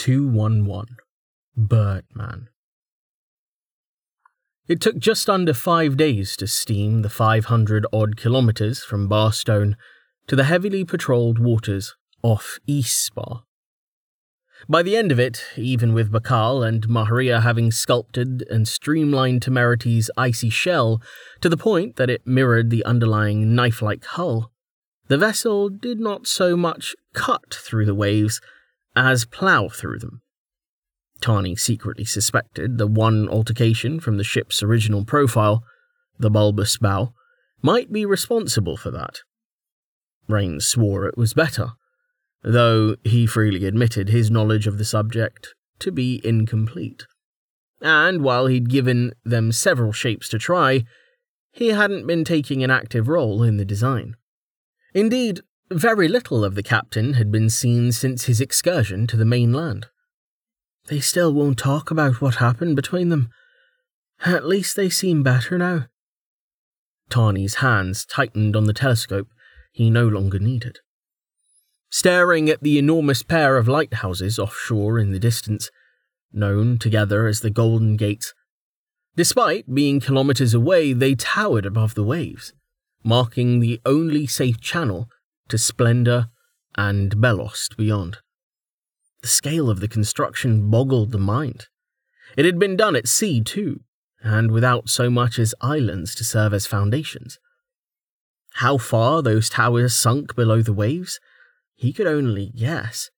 211 Birdman. It took just under five days to steam the 500 odd kilometres from Barstone to the heavily patrolled waters off East Spa. By the end of it, even with Bakal and Maharia having sculpted and streamlined Temerity's icy shell to the point that it mirrored the underlying knife like hull, the vessel did not so much cut through the waves as plough through them. Tani secretly suspected the one altercation from the ship's original profile, the bulbous bow, might be responsible for that. Rain swore it was better, though he freely admitted his knowledge of the subject to be incomplete. And while he'd given them several shapes to try, he hadn't been taking an active role in the design. Indeed, very little of the captain had been seen since his excursion to the mainland. They still won't talk about what happened between them. At least they seem better now. Tani's hands tightened on the telescope he no longer needed. Staring at the enormous pair of lighthouses offshore in the distance, known together as the Golden Gates, despite being kilometres away, they towered above the waves marking the only safe channel to Splendor and Belost beyond. The scale of the construction boggled the mind. It had been done at sea, too, and without so much as islands to serve as foundations. How far those towers sunk below the waves, he could only guess.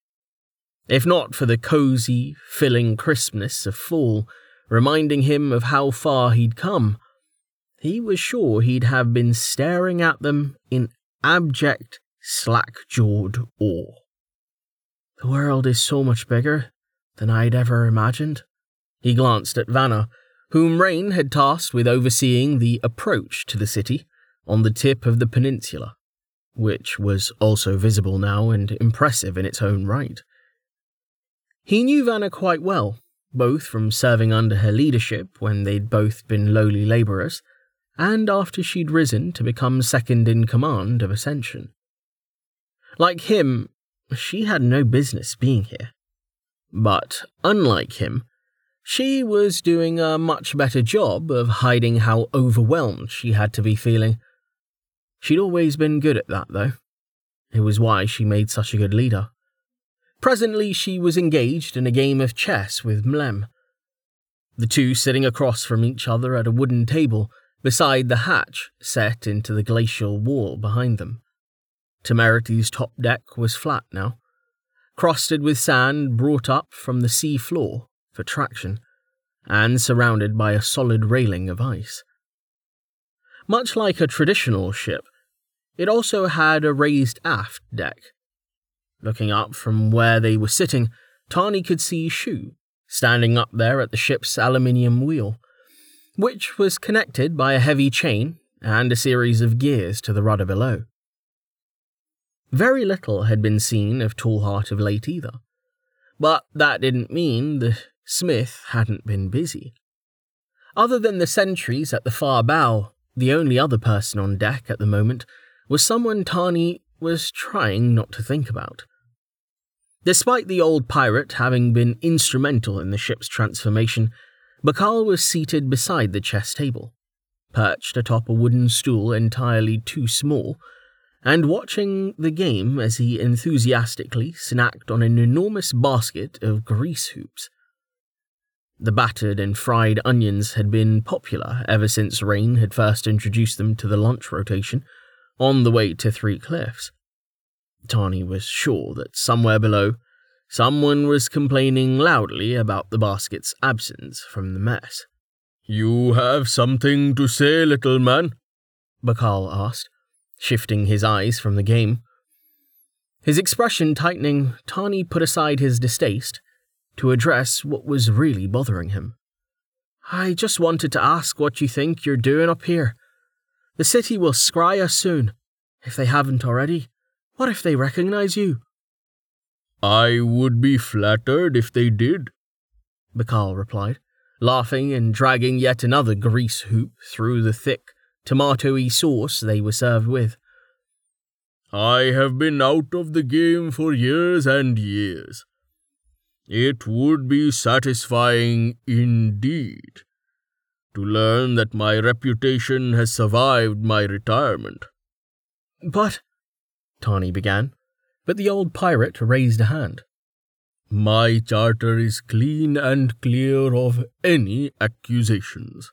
If not for the cosy, filling crispness of fall, reminding him of how far he'd come, he was sure he'd have been staring at them in abject, slack jawed awe. The world is so much bigger than I'd ever imagined. He glanced at Vanna, whom Rain had tasked with overseeing the approach to the city on the tip of the peninsula, which was also visible now and impressive in its own right. He knew Vanna quite well, both from serving under her leadership when they'd both been lowly labourers, and after she'd risen to become second in command of Ascension. Like him, she had no business being here. But, unlike him, she was doing a much better job of hiding how overwhelmed she had to be feeling. She'd always been good at that, though. It was why she made such a good leader. Presently, she was engaged in a game of chess with Mlem. The two sitting across from each other at a wooden table beside the hatch set into the glacial wall behind them. Temerity's top deck was flat now, crusted with sand brought up from the sea floor for traction, and surrounded by a solid railing of ice. Much like a traditional ship, it also had a raised aft deck. Looking up from where they were sitting, Tani could see Shu standing up there at the ship's aluminium wheel, which was connected by a heavy chain and a series of gears to the rudder below. Very little had been seen of Tallheart of late either, but that didn't mean that smith hadn't been busy. Other than the sentries at the far bow, the only other person on deck at the moment was someone Tani was trying not to think about. Despite the old pirate having been instrumental in the ship's transformation, Bakal was seated beside the chess table, perched atop a wooden stool entirely too small, and watching the game as he enthusiastically snacked on an enormous basket of grease hoops. The battered and fried onions had been popular ever since Rain had first introduced them to the lunch rotation on the way to Three Cliffs. Tani was sure that somewhere below, Someone was complaining loudly about the basket's absence from the mess. You have something to say, little man? Bakal asked, shifting his eyes from the game. His expression tightening, Tani put aside his distaste to address what was really bothering him. I just wanted to ask what you think you're doing up here. The city will scry us soon, if they haven't already. What if they recognize you? I would be flattered if they did, Bakal replied, laughing and dragging yet another grease hoop through the thick, tomatoey sauce they were served with. I have been out of the game for years and years. It would be satisfying indeed to learn that my reputation has survived my retirement. But, Tani began, but the old pirate raised a hand. My charter is clean and clear of any accusations,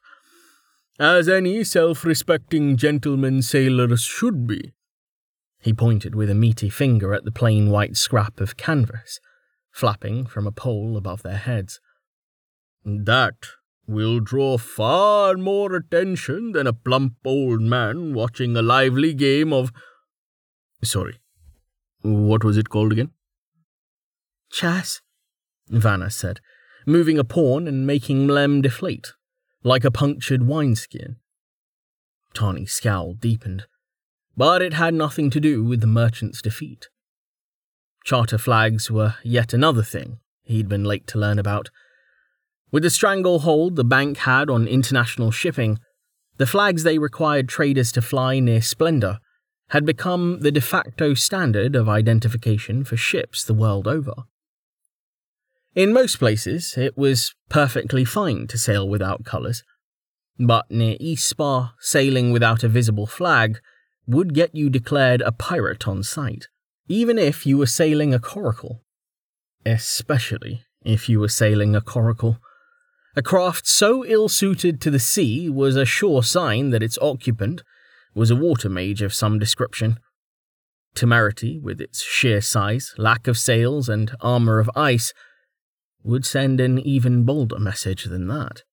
as any self respecting gentleman sailors should be. He pointed with a meaty finger at the plain white scrap of canvas, flapping from a pole above their heads. That will draw far more attention than a plump old man watching a lively game of. Sorry, what was it called again? Chess, Vanna said, moving a pawn and making Mlem deflate, like a punctured wineskin. Tani's scowl deepened but it had nothing to do with the merchant's defeat. Charter flags were yet another thing he'd been late to learn about. With the stranglehold the bank had on international shipping, the flags they required traders to fly near Splendor had become the de facto standard of identification for ships the world over. In most places, it was perfectly fine to sail without colours, but near East Spa, sailing without a visible flag would get you declared a pirate on sight, even if you were sailing a coracle. Especially if you were sailing a coracle. A craft so ill suited to the sea was a sure sign that its occupant was a water mage of some description. Temerity, with its sheer size, lack of sails, and armour of ice, would send an even bolder message than that.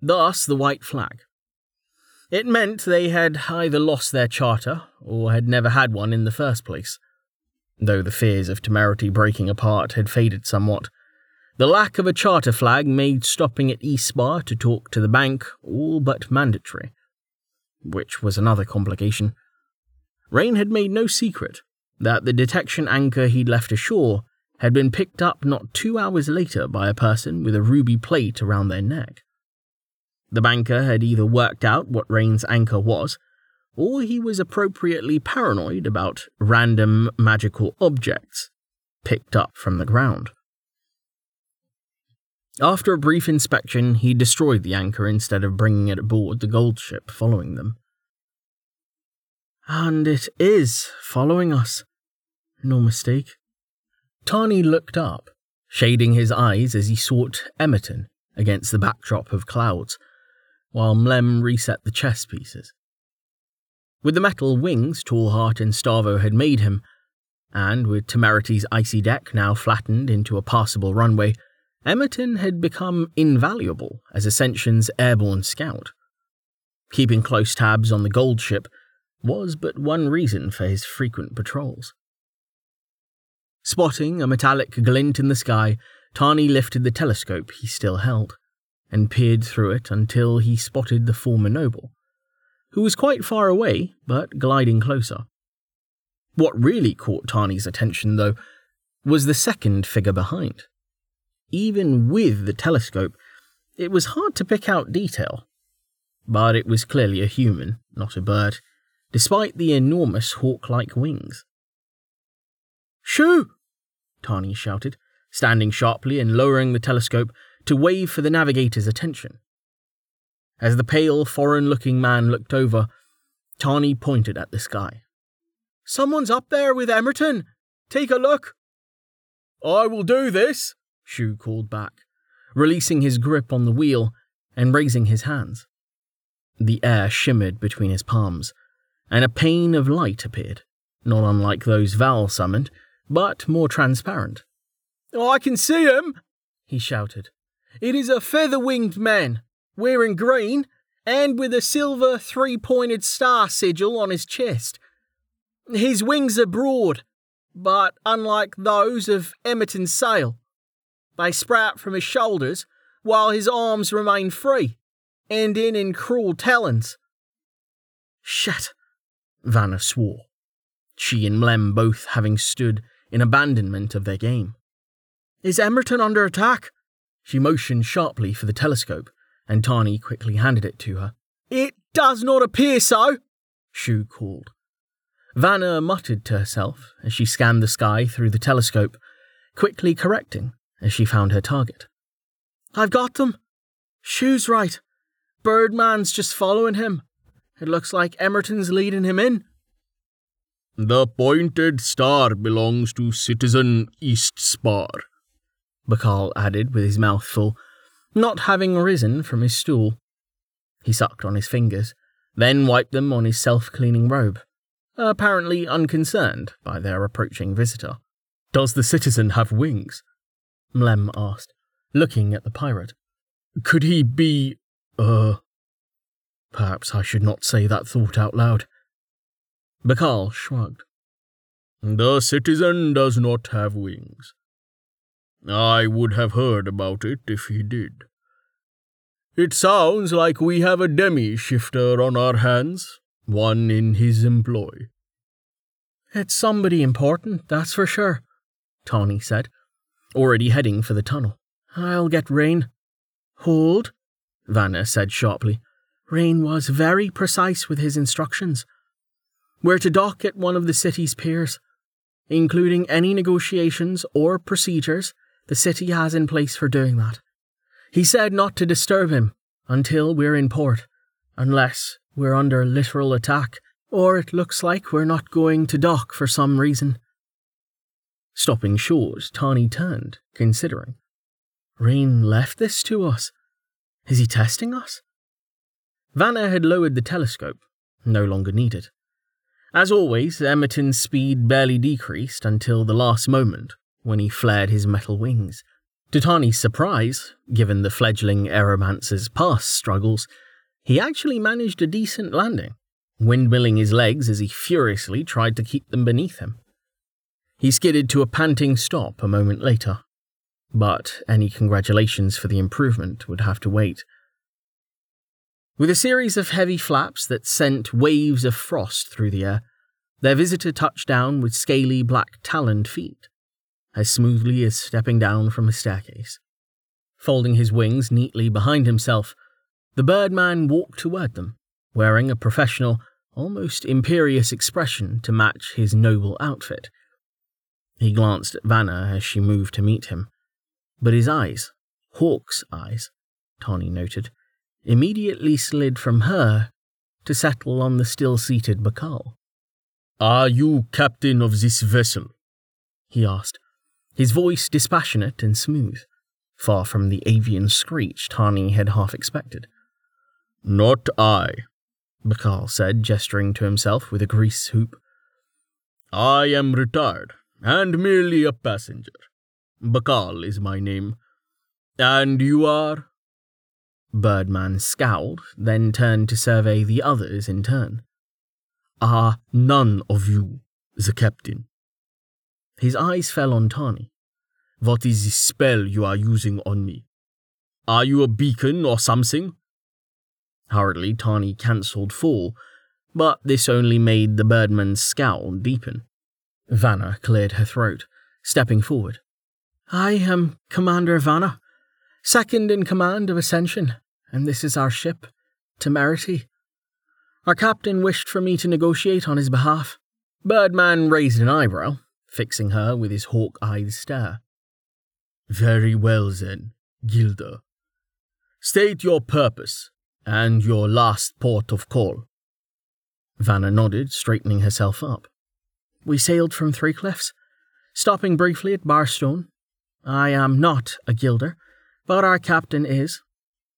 Thus the white flag, it meant they had either lost their charter or had never had one in the first place. Though the fears of temerity breaking apart had faded somewhat, the lack of a charter flag made stopping at East to talk to the bank all but mandatory. Which was another complication. Rain had made no secret that the detection anchor he'd left ashore had been picked up not two hours later by a person with a ruby plate around their neck. The banker had either worked out what Rain's anchor was, or he was appropriately paranoid about random magical objects picked up from the ground. After a brief inspection, he destroyed the anchor instead of bringing it aboard the gold ship following them. And it is following us. No mistake. Tani looked up, shading his eyes as he sought Emerton against the backdrop of clouds while Mlem reset the chess pieces. With the metal wings Tallheart and Stavo had made him, and with Temerity's icy deck now flattened into a passable runway, Emerton had become invaluable as Ascension's airborne scout. Keeping close tabs on the gold ship was but one reason for his frequent patrols. Spotting a metallic glint in the sky, Tani lifted the telescope he still held and peered through it until he spotted the former noble, who was quite far away but gliding closer. What really caught Tani's attention, though, was the second figure behind. Even with the telescope, it was hard to pick out detail. But it was clearly a human, not a bird, despite the enormous hawk like wings. Shu! Tani shouted, standing sharply and lowering the telescope to wave for the navigator's attention. As the pale, foreign looking man looked over, Tani pointed at the sky. Someone's up there with Emerton! Take a look! I will do this, Shu called back, releasing his grip on the wheel and raising his hands. The air shimmered between his palms, and a pane of light appeared, not unlike those Val summoned, but more transparent. Oh, I can see him, he shouted, it is a feather winged man, wearing green, and with a silver three pointed star sigil on his chest. His wings are broad, but unlike those of Emerton's sail, they sprout from his shoulders while his arms remain free, ending in cruel talons. Shit, Vanna swore, she and Mlem both having stood in abandonment of their game. Is Emerton under attack? She motioned sharply for the telescope, and Tani quickly handed it to her. It does not appear so, Shu called. Vanna muttered to herself as she scanned the sky through the telescope, quickly correcting as she found her target. I've got them. Shu's right. Birdman's just following him. It looks like Emerton's leading him in. The pointed star belongs to Citizen East Spar, Bakal added with his mouth full, not having risen from his stool. He sucked on his fingers, then wiped them on his self cleaning robe, apparently unconcerned by their approaching visitor. Does the citizen have wings? Mlem asked, looking at the pirate. Could he be. uh. Perhaps I should not say that thought out loud. Bakal shrugged. The citizen does not have wings. I would have heard about it if he did. It sounds like we have a demi shifter on our hands, one in his employ. It's somebody important, that's for sure, Tani said, already heading for the tunnel. I'll get Rain. Hold, Vanna said sharply. Rain was very precise with his instructions. We're to dock at one of the city's piers, including any negotiations or procedures the city has in place for doing that. He said not to disturb him until we're in port, unless we're under literal attack, or it looks like we're not going to dock for some reason. Stopping short, Tani turned, considering. Rain left this to us. Is he testing us? Vanna had lowered the telescope, no longer needed. As always, Emerton's speed barely decreased until the last moment, when he flared his metal wings. To Tani's surprise, given the fledgling aeromancer's past struggles, he actually managed a decent landing, windmilling his legs as he furiously tried to keep them beneath him. He skidded to a panting stop a moment later, but any congratulations for the improvement would have to wait. With a series of heavy flaps that sent waves of frost through the air, their visitor touched down with scaly black taloned feet, as smoothly as stepping down from a staircase. Folding his wings neatly behind himself, the birdman walked toward them, wearing a professional, almost imperious expression to match his noble outfit. He glanced at Vanna as she moved to meet him, but his eyes, Hawk's eyes, Tani noted, immediately slid from her to settle on the still seated Bakal. Are you captain of this vessel? he asked, his voice dispassionate and smooth, far from the avian screech Tani had half expected. Not I, Bakal said, gesturing to himself with a grease hoop. I am retired, and merely a passenger. Bakal is my name. And you are? Birdman scowled, then turned to survey the others in turn. Are none of you the captain? His eyes fell on Tani. What is the spell you are using on me? Are you a beacon or something? Hurriedly, Tani cancelled fall, but this only made the birdman's scowl deepen. Vanna cleared her throat, stepping forward. I am Commander Vanna, second in command of Ascension and this is our ship, Temerity. Our captain wished for me to negotiate on his behalf. Birdman raised an eyebrow, fixing her with his hawk eyed stare. Very well, then, Guilder. State your purpose and your last port of call. Vanna nodded, straightening herself up. We sailed from Three Cliffs, stopping briefly at Barstone. I am not a guilder, but our captain is,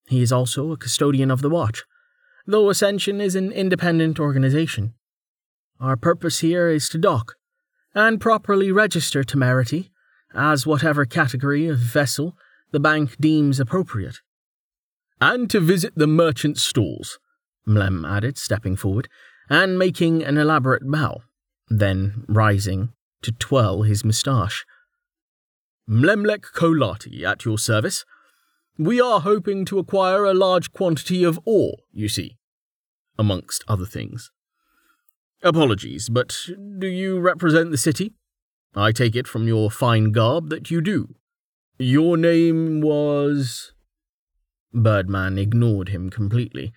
he is also a custodian of the watch, though Ascension is an independent organization. Our purpose here is to dock and properly register temerity as whatever category of vessel the bank deems appropriate. And to visit the merchant stalls, Mlem added, stepping forward and making an elaborate bow, then rising to twirl his moustache. Mlemlek Kolati at your service. We are hoping to acquire a large quantity of ore, you see, amongst other things. Apologies, but do you represent the city? I take it from your fine garb that you do. Your name was. Birdman ignored him completely,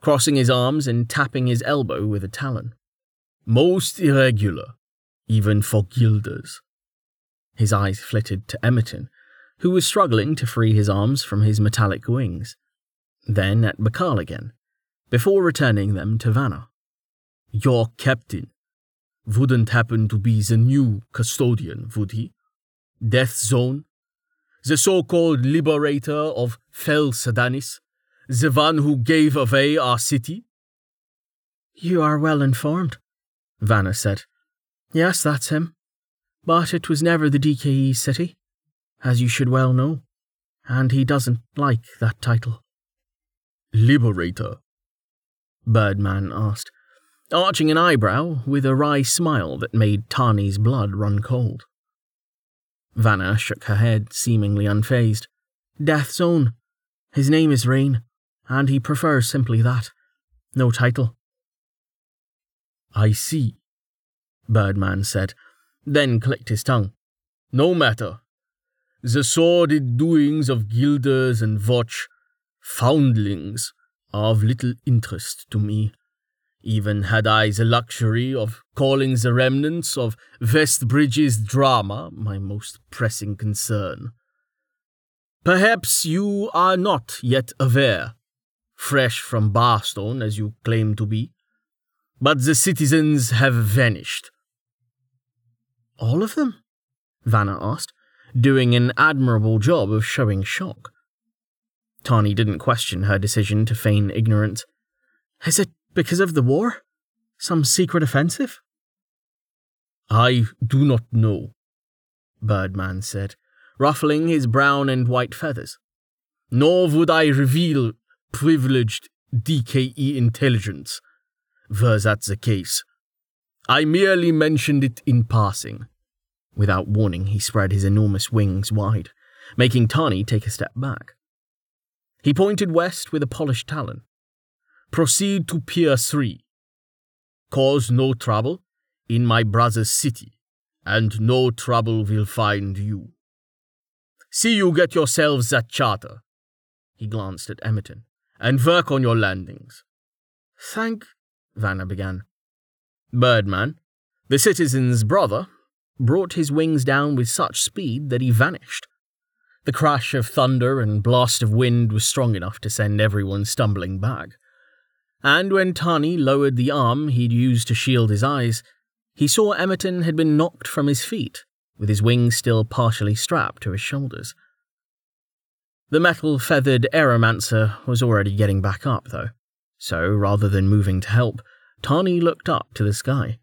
crossing his arms and tapping his elbow with a talon. Most irregular, even for guilders. His eyes flitted to Emerton, who was struggling to free his arms from his metallic wings. Then at Bakal again, before returning them to Vanna. Your captain wouldn't happen to be the new custodian, would he? Death's Own? The so called liberator of Fel Sedanis? The one who gave away our city? You are well informed, Vanna said. Yes, that's him. But it was never the DKE city, as you should well know, and he doesn't like that title. Liberator? Birdman asked, arching an eyebrow with a wry smile that made Tani's blood run cold. Vanna shook her head, seemingly unfazed. Death's own. His name is Rain, and he prefers simply that. No title. I see, Birdman said, then clicked his tongue. No matter. The sordid doings of guilders and Voch, foundlings, are of little interest to me. Even had I the luxury of calling the remnants of Westbridge's drama my most pressing concern. Perhaps you are not yet aware, fresh from Barstone as you claim to be, but the citizens have vanished. All of them? Vanna asked, doing an admirable job of showing shock. Tani didn't question her decision to feign ignorance. Is it because of the war? Some secret offensive? I do not know, Birdman said, ruffling his brown and white feathers. Nor would I reveal privileged DKE intelligence, were that the case. I merely mentioned it in passing. Without warning, he spread his enormous wings wide, making Tani take a step back. He pointed west with a polished talon. Proceed to Pier 3. Cause no trouble in my brother's city, and no trouble will find you. See you get yourselves that charter. He glanced at Emerton. And work on your landings. Thank, Vanna began. Birdman, the citizen's brother, brought his wings down with such speed that he vanished. The crash of thunder and blast of wind was strong enough to send everyone stumbling back and when Tani lowered the arm he'd used to shield his eyes, he saw Emerton had been knocked from his feet, with his wings still partially strapped to his shoulders. The metal feathered aeromancer was already getting back up, though, so rather than moving to help, Tani looked up to the sky,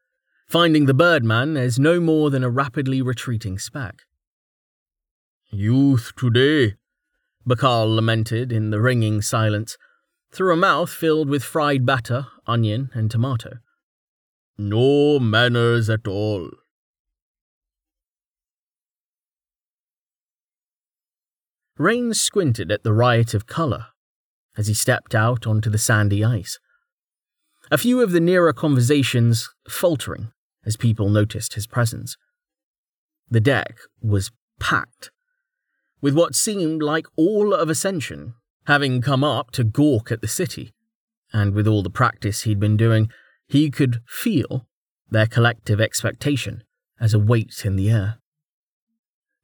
finding the birdman as no more than a rapidly retreating speck. Youth today, Bakal lamented in the ringing silence through a mouth filled with fried batter, onion, and tomato. No manners at all. Rain squinted at the riot of colour as he stepped out onto the sandy ice. A few of the nearer conversations faltering as people noticed his presence. The deck was packed, with what seemed like all of Ascension having come up to gawk at the city, and with all the practice he'd been doing, he could feel their collective expectation as a weight in the air.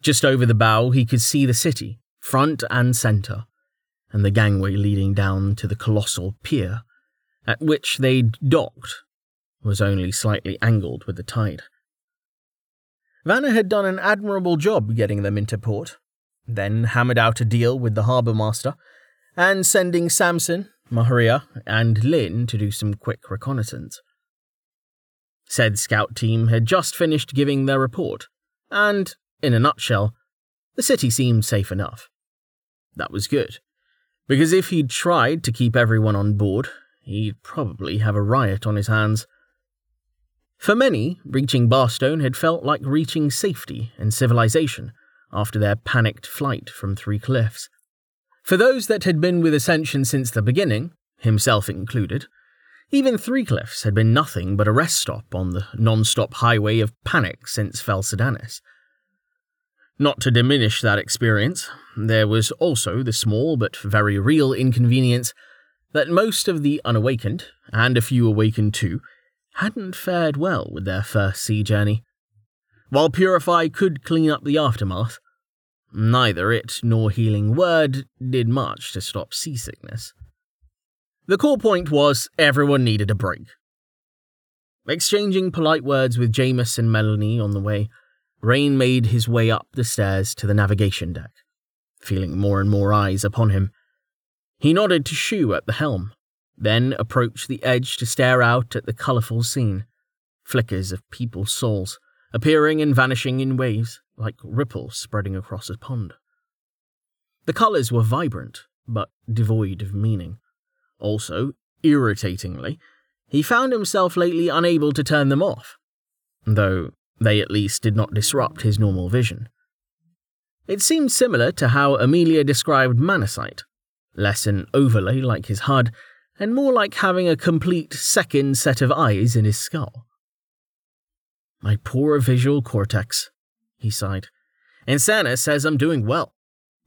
Just over the bow, he could see the city, front and centre, and the gangway leading down to the colossal pier, at which they'd docked, was only slightly angled with the tide. Vanna had done an admirable job getting them into port, then hammered out a deal with the harbour master and sending Samson, Maharia, and Lynn to do some quick reconnaissance. Said scout team had just finished giving their report, and, in a nutshell, the city seemed safe enough. That was good, because if he'd tried to keep everyone on board, he'd probably have a riot on his hands. For many, reaching Barstone had felt like reaching safety and civilization after their panicked flight from Three Cliffs. For those that had been with Ascension since the beginning, himself included, even Three Cliffs had been nothing but a rest stop on the non stop highway of panic since Fel Sedanis. Not to diminish that experience, there was also the small but very real inconvenience that most of the unawakened, and a few awakened too, hadn't fared well with their first sea journey. While Purify could clean up the aftermath, Neither it nor healing word did much to stop seasickness. The core point was everyone needed a break. Exchanging polite words with Jameis and Melanie on the way, Rain made his way up the stairs to the navigation deck, feeling more and more eyes upon him. He nodded to Shu at the helm, then approached the edge to stare out at the colourful scene flickers of people's souls, appearing and vanishing in waves like ripples spreading across a pond. The colours were vibrant, but devoid of meaning. Also, irritatingly, he found himself lately unable to turn them off, though they at least did not disrupt his normal vision. It seemed similar to how Amelia described Manasight, less an overlay like his HUD, and more like having a complete second set of eyes in his skull. My poor visual cortex, he sighed. And Santa says I'm doing well.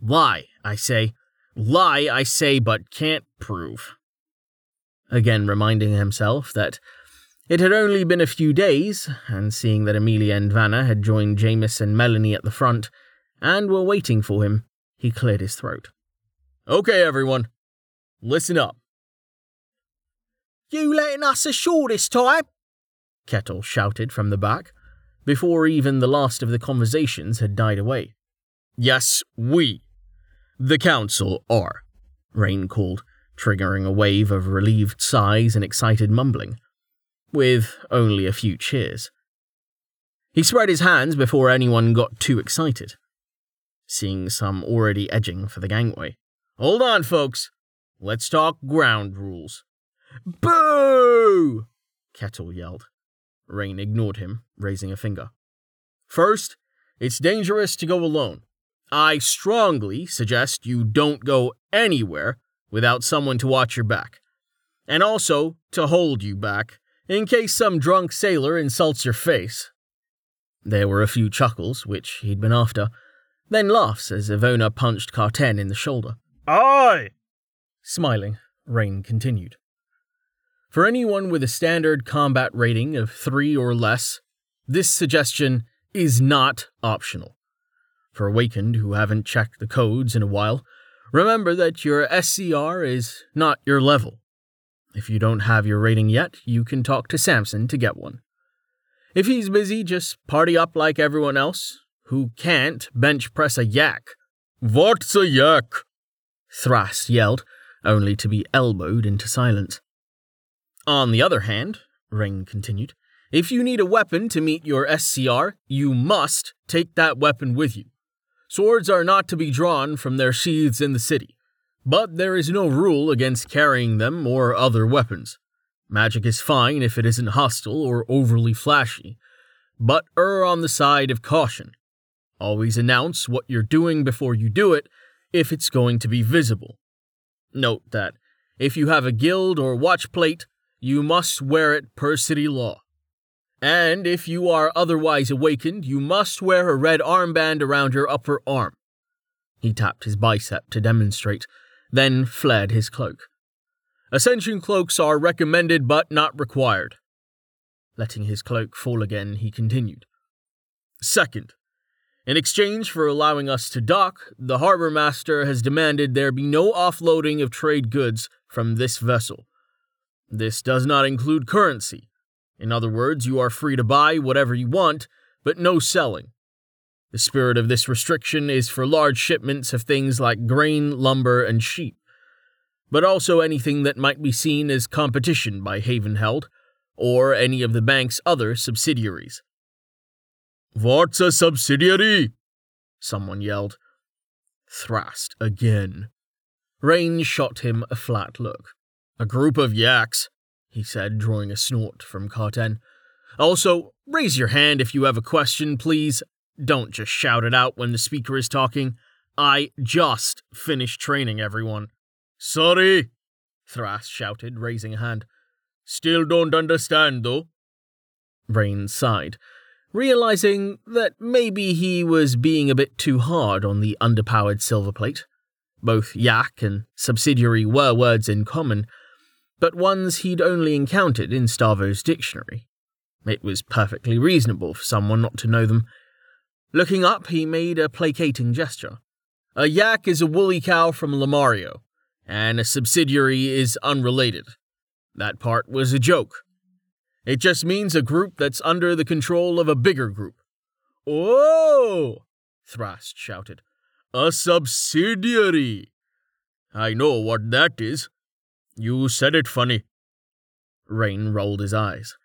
Lie, I say. Lie, I say, but can't prove. Again, reminding himself that it had only been a few days, and seeing that Amelia and Vanna had joined Jameis and Melanie at the front and were waiting for him, he cleared his throat. Okay, everyone, listen up. You letting us ashore this time? Kettle shouted from the back, before even the last of the conversations had died away. Yes, we, the council, are, Rain called, triggering a wave of relieved sighs and excited mumbling, with only a few cheers. He spread his hands before anyone got too excited, seeing some already edging for the gangway. Hold on, folks. Let's talk ground rules. Boo! Kettle yelled. Rain ignored him, raising a finger. First, it's dangerous to go alone. I strongly suggest you don't go anywhere without someone to watch your back. And also to hold you back, in case some drunk sailor insults your face. There were a few chuckles, which he'd been after, then laughs as Ivona punched Carten in the shoulder. Aye! Smiling, Rain continued. For anyone with a standard combat rating of 3 or less, this suggestion is not optional. For Awakened who haven't checked the codes in a while, remember that your SCR is not your level. If you don't have your rating yet, you can talk to Samson to get one. If he's busy, just party up like everyone else who can't bench press a yak. What's a yak? Thrast yelled, only to be elbowed into silence. On the other hand, Rain continued, if you need a weapon to meet your SCR, you must take that weapon with you. Swords are not to be drawn from their sheaths in the city, but there is no rule against carrying them or other weapons. Magic is fine if it isn't hostile or overly flashy, but err on the side of caution. Always announce what you're doing before you do it if it's going to be visible. Note that if you have a guild or watch plate, you must wear it per city law. And if you are otherwise awakened, you must wear a red armband around your upper arm. He tapped his bicep to demonstrate, then flared his cloak. Ascension cloaks are recommended but not required. Letting his cloak fall again, he continued. Second, in exchange for allowing us to dock, the harbor master has demanded there be no offloading of trade goods from this vessel. This does not include currency. In other words, you are free to buy whatever you want, but no selling. The spirit of this restriction is for large shipments of things like grain, lumber, and sheep, but also anything that might be seen as competition by Havenheld or any of the bank's other subsidiaries. What's a subsidiary? Someone yelled. Thrast again. Rain shot him a flat look. A group of yaks, he said, drawing a snort from Carten. Also, raise your hand if you have a question, please. Don't just shout it out when the speaker is talking. I just finished training everyone. Sorry, Thrast shouted, raising a hand. Still don't understand, though. Rain sighed, realizing that maybe he was being a bit too hard on the underpowered silverplate. Both yak and subsidiary were words in common, but ones he'd only encountered in Stavo's dictionary. It was perfectly reasonable for someone not to know them. Looking up, he made a placating gesture. A yak is a woolly cow from Lamario, and a subsidiary is unrelated. That part was a joke. It just means a group that's under the control of a bigger group. Oh! Thrast shouted. A subsidiary! I know what that is. You said it funny. Rain rolled his eyes.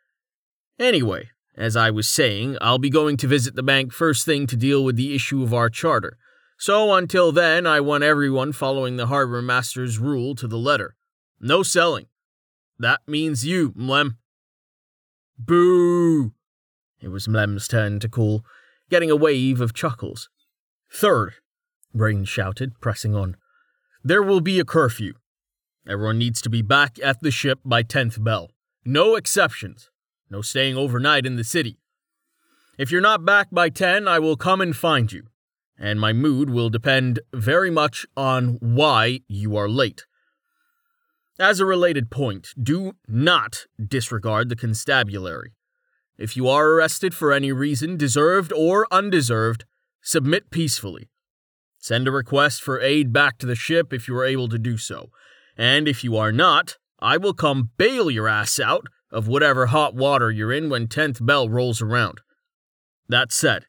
Anyway, as I was saying, I'll be going to visit the bank first thing to deal with the issue of our charter. So until then, I want everyone following the harbor master's rule to the letter. No selling. That means you, Mlem. Boo! It was Mlem's turn to call, getting a wave of chuckles. Third, Rain shouted, pressing on. There will be a curfew. Everyone needs to be back at the ship by 10th bell. No exceptions. No staying overnight in the city. If you're not back by 10, I will come and find you. And my mood will depend very much on why you are late. As a related point, do not disregard the constabulary. If you are arrested for any reason, deserved or undeserved, submit peacefully. Send a request for aid back to the ship if you are able to do so. And if you are not, I will come bail your ass out of whatever hot water you're in when 10th bell rolls around. That said,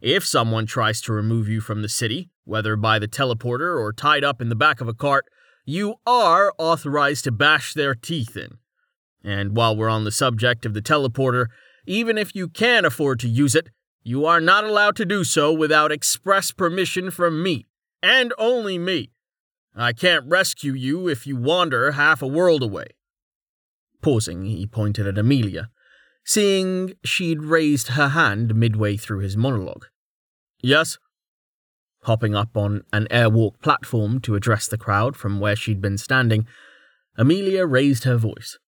if someone tries to remove you from the city, whether by the teleporter or tied up in the back of a cart, you are authorized to bash their teeth in. And while we're on the subject of the teleporter, even if you can afford to use it, you are not allowed to do so without express permission from me, and only me. I can't rescue you if you wander half a world away. Pausing, he pointed at Amelia, seeing she'd raised her hand midway through his monologue. Yes? Hopping up on an airwalk platform to address the crowd from where she'd been standing, Amelia raised her voice.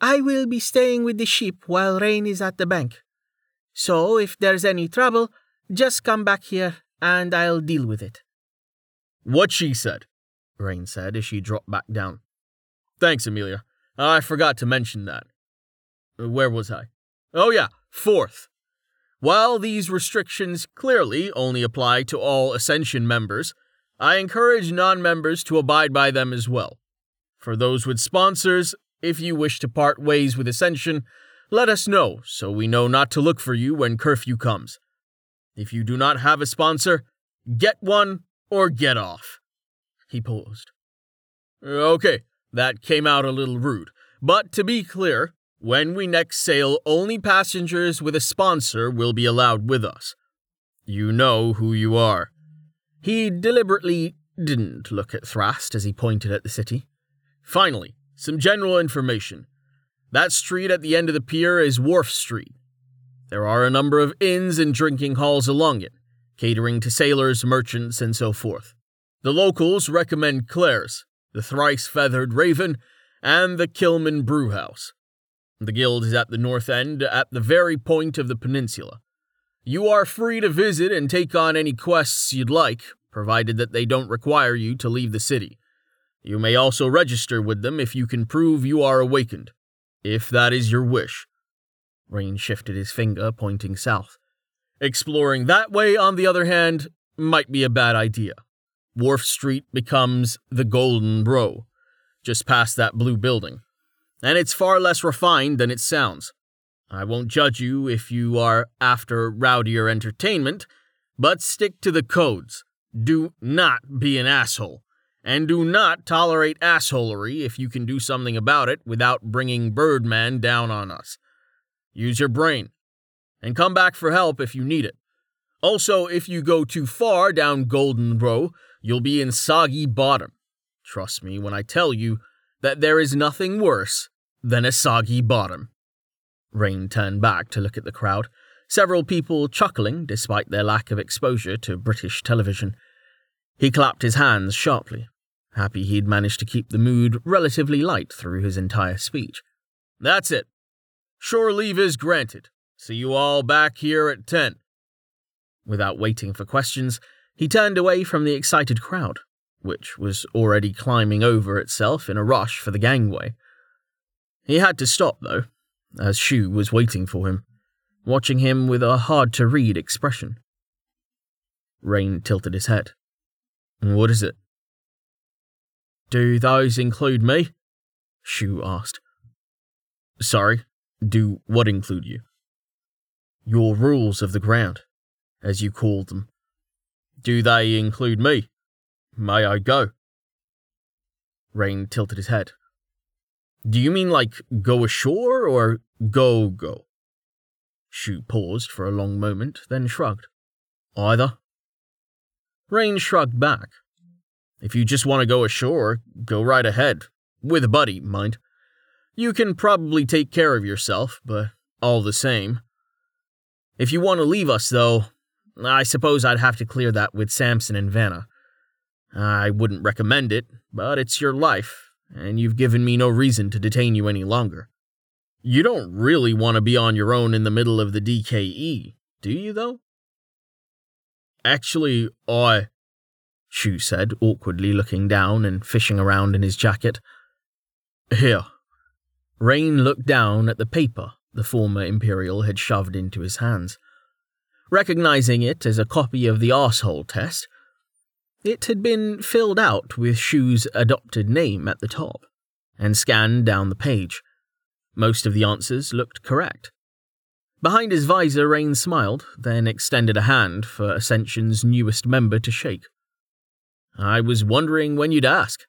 I will be staying with the sheep while Rain is at the bank. So if there's any trouble, just come back here and I'll deal with it. What she said, Rain said as she dropped back down. Thanks, Amelia. I forgot to mention that. Uh, where was I? Oh, yeah, fourth. While these restrictions clearly only apply to all Ascension members, I encourage non members to abide by them as well. For those with sponsors, if you wish to part ways with Ascension, let us know so we know not to look for you when curfew comes. If you do not have a sponsor, get one or get off. He paused. Okay, that came out a little rude, but to be clear, when we next sail, only passengers with a sponsor will be allowed with us. You know who you are. He deliberately didn't look at Thrast as he pointed at the city. Finally, some general information. That street at the end of the pier is Wharf Street. There are a number of inns and drinking halls along it, catering to sailors, merchants, and so forth. The locals recommend Claire's, the thrice feathered Raven, and the Kilman Brewhouse. The guild is at the north end, at the very point of the peninsula. You are free to visit and take on any quests you'd like, provided that they don't require you to leave the city. You may also register with them if you can prove you are awakened, if that is your wish. Rain shifted his finger, pointing south. Exploring that way, on the other hand, might be a bad idea. Wharf Street becomes the Golden Row, just past that blue building, and it's far less refined than it sounds. I won't judge you if you are after rowdier entertainment, but stick to the codes. Do not be an asshole. And do not tolerate assholery if you can do something about it without bringing Birdman down on us. Use your brain. And come back for help if you need it. Also, if you go too far down Golden Row, you'll be in soggy bottom. Trust me when I tell you that there is nothing worse than a soggy bottom. Rain turned back to look at the crowd, several people chuckling despite their lack of exposure to British television. He clapped his hands sharply happy he'd managed to keep the mood relatively light through his entire speech. That's it. Shore leave is granted. See you all back here at 10. Without waiting for questions, he turned away from the excited crowd, which was already climbing over itself in a rush for the gangway. He had to stop, though, as Shu was waiting for him, watching him with a hard to read expression. Rain tilted his head. What is it? Do those include me? Shu asked. Sorry, do what include you? Your rules of the ground, as you called them. Do they include me? May I go? Rain tilted his head. Do you mean like go ashore or go go? Shu paused for a long moment, then shrugged. Either. Rain shrugged back. If you just want to go ashore, go right ahead. With a buddy, mind. You can probably take care of yourself, but all the same. If you want to leave us, though, I suppose I'd have to clear that with Samson and Vanna. I wouldn't recommend it, but it's your life, and you've given me no reason to detain you any longer. You don't really want to be on your own in the middle of the DKE, do you, though? Actually, I. Shu said, awkwardly looking down and fishing around in his jacket. Here. Rain looked down at the paper the former Imperial had shoved into his hands. Recognizing it as a copy of the arsehole test, it had been filled out with Shu's adopted name at the top, and scanned down the page. Most of the answers looked correct. Behind his visor, Rain smiled, then extended a hand for Ascension's newest member to shake. I was wondering when you'd ask.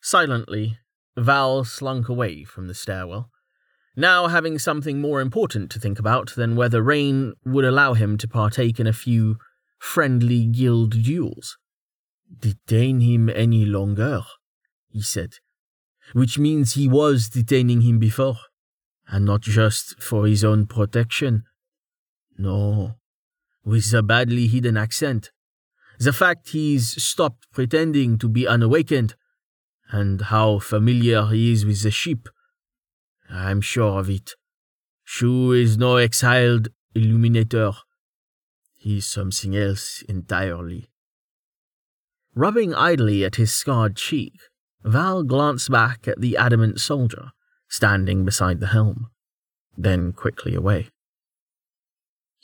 Silently, Val slunk away from the stairwell, now having something more important to think about than whether Rain would allow him to partake in a few friendly guild duels. Detain him any longer, he said, which means he was detaining him before, and not just for his own protection. No, with a badly hidden accent. The fact he's stopped pretending to be unawakened and how familiar he is with the ship. I'm sure of it. Shu is no exiled illuminator. He's something else entirely. Rubbing idly at his scarred cheek, Val glanced back at the adamant soldier standing beside the helm, then quickly away.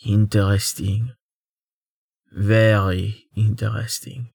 Interesting. Very interesting.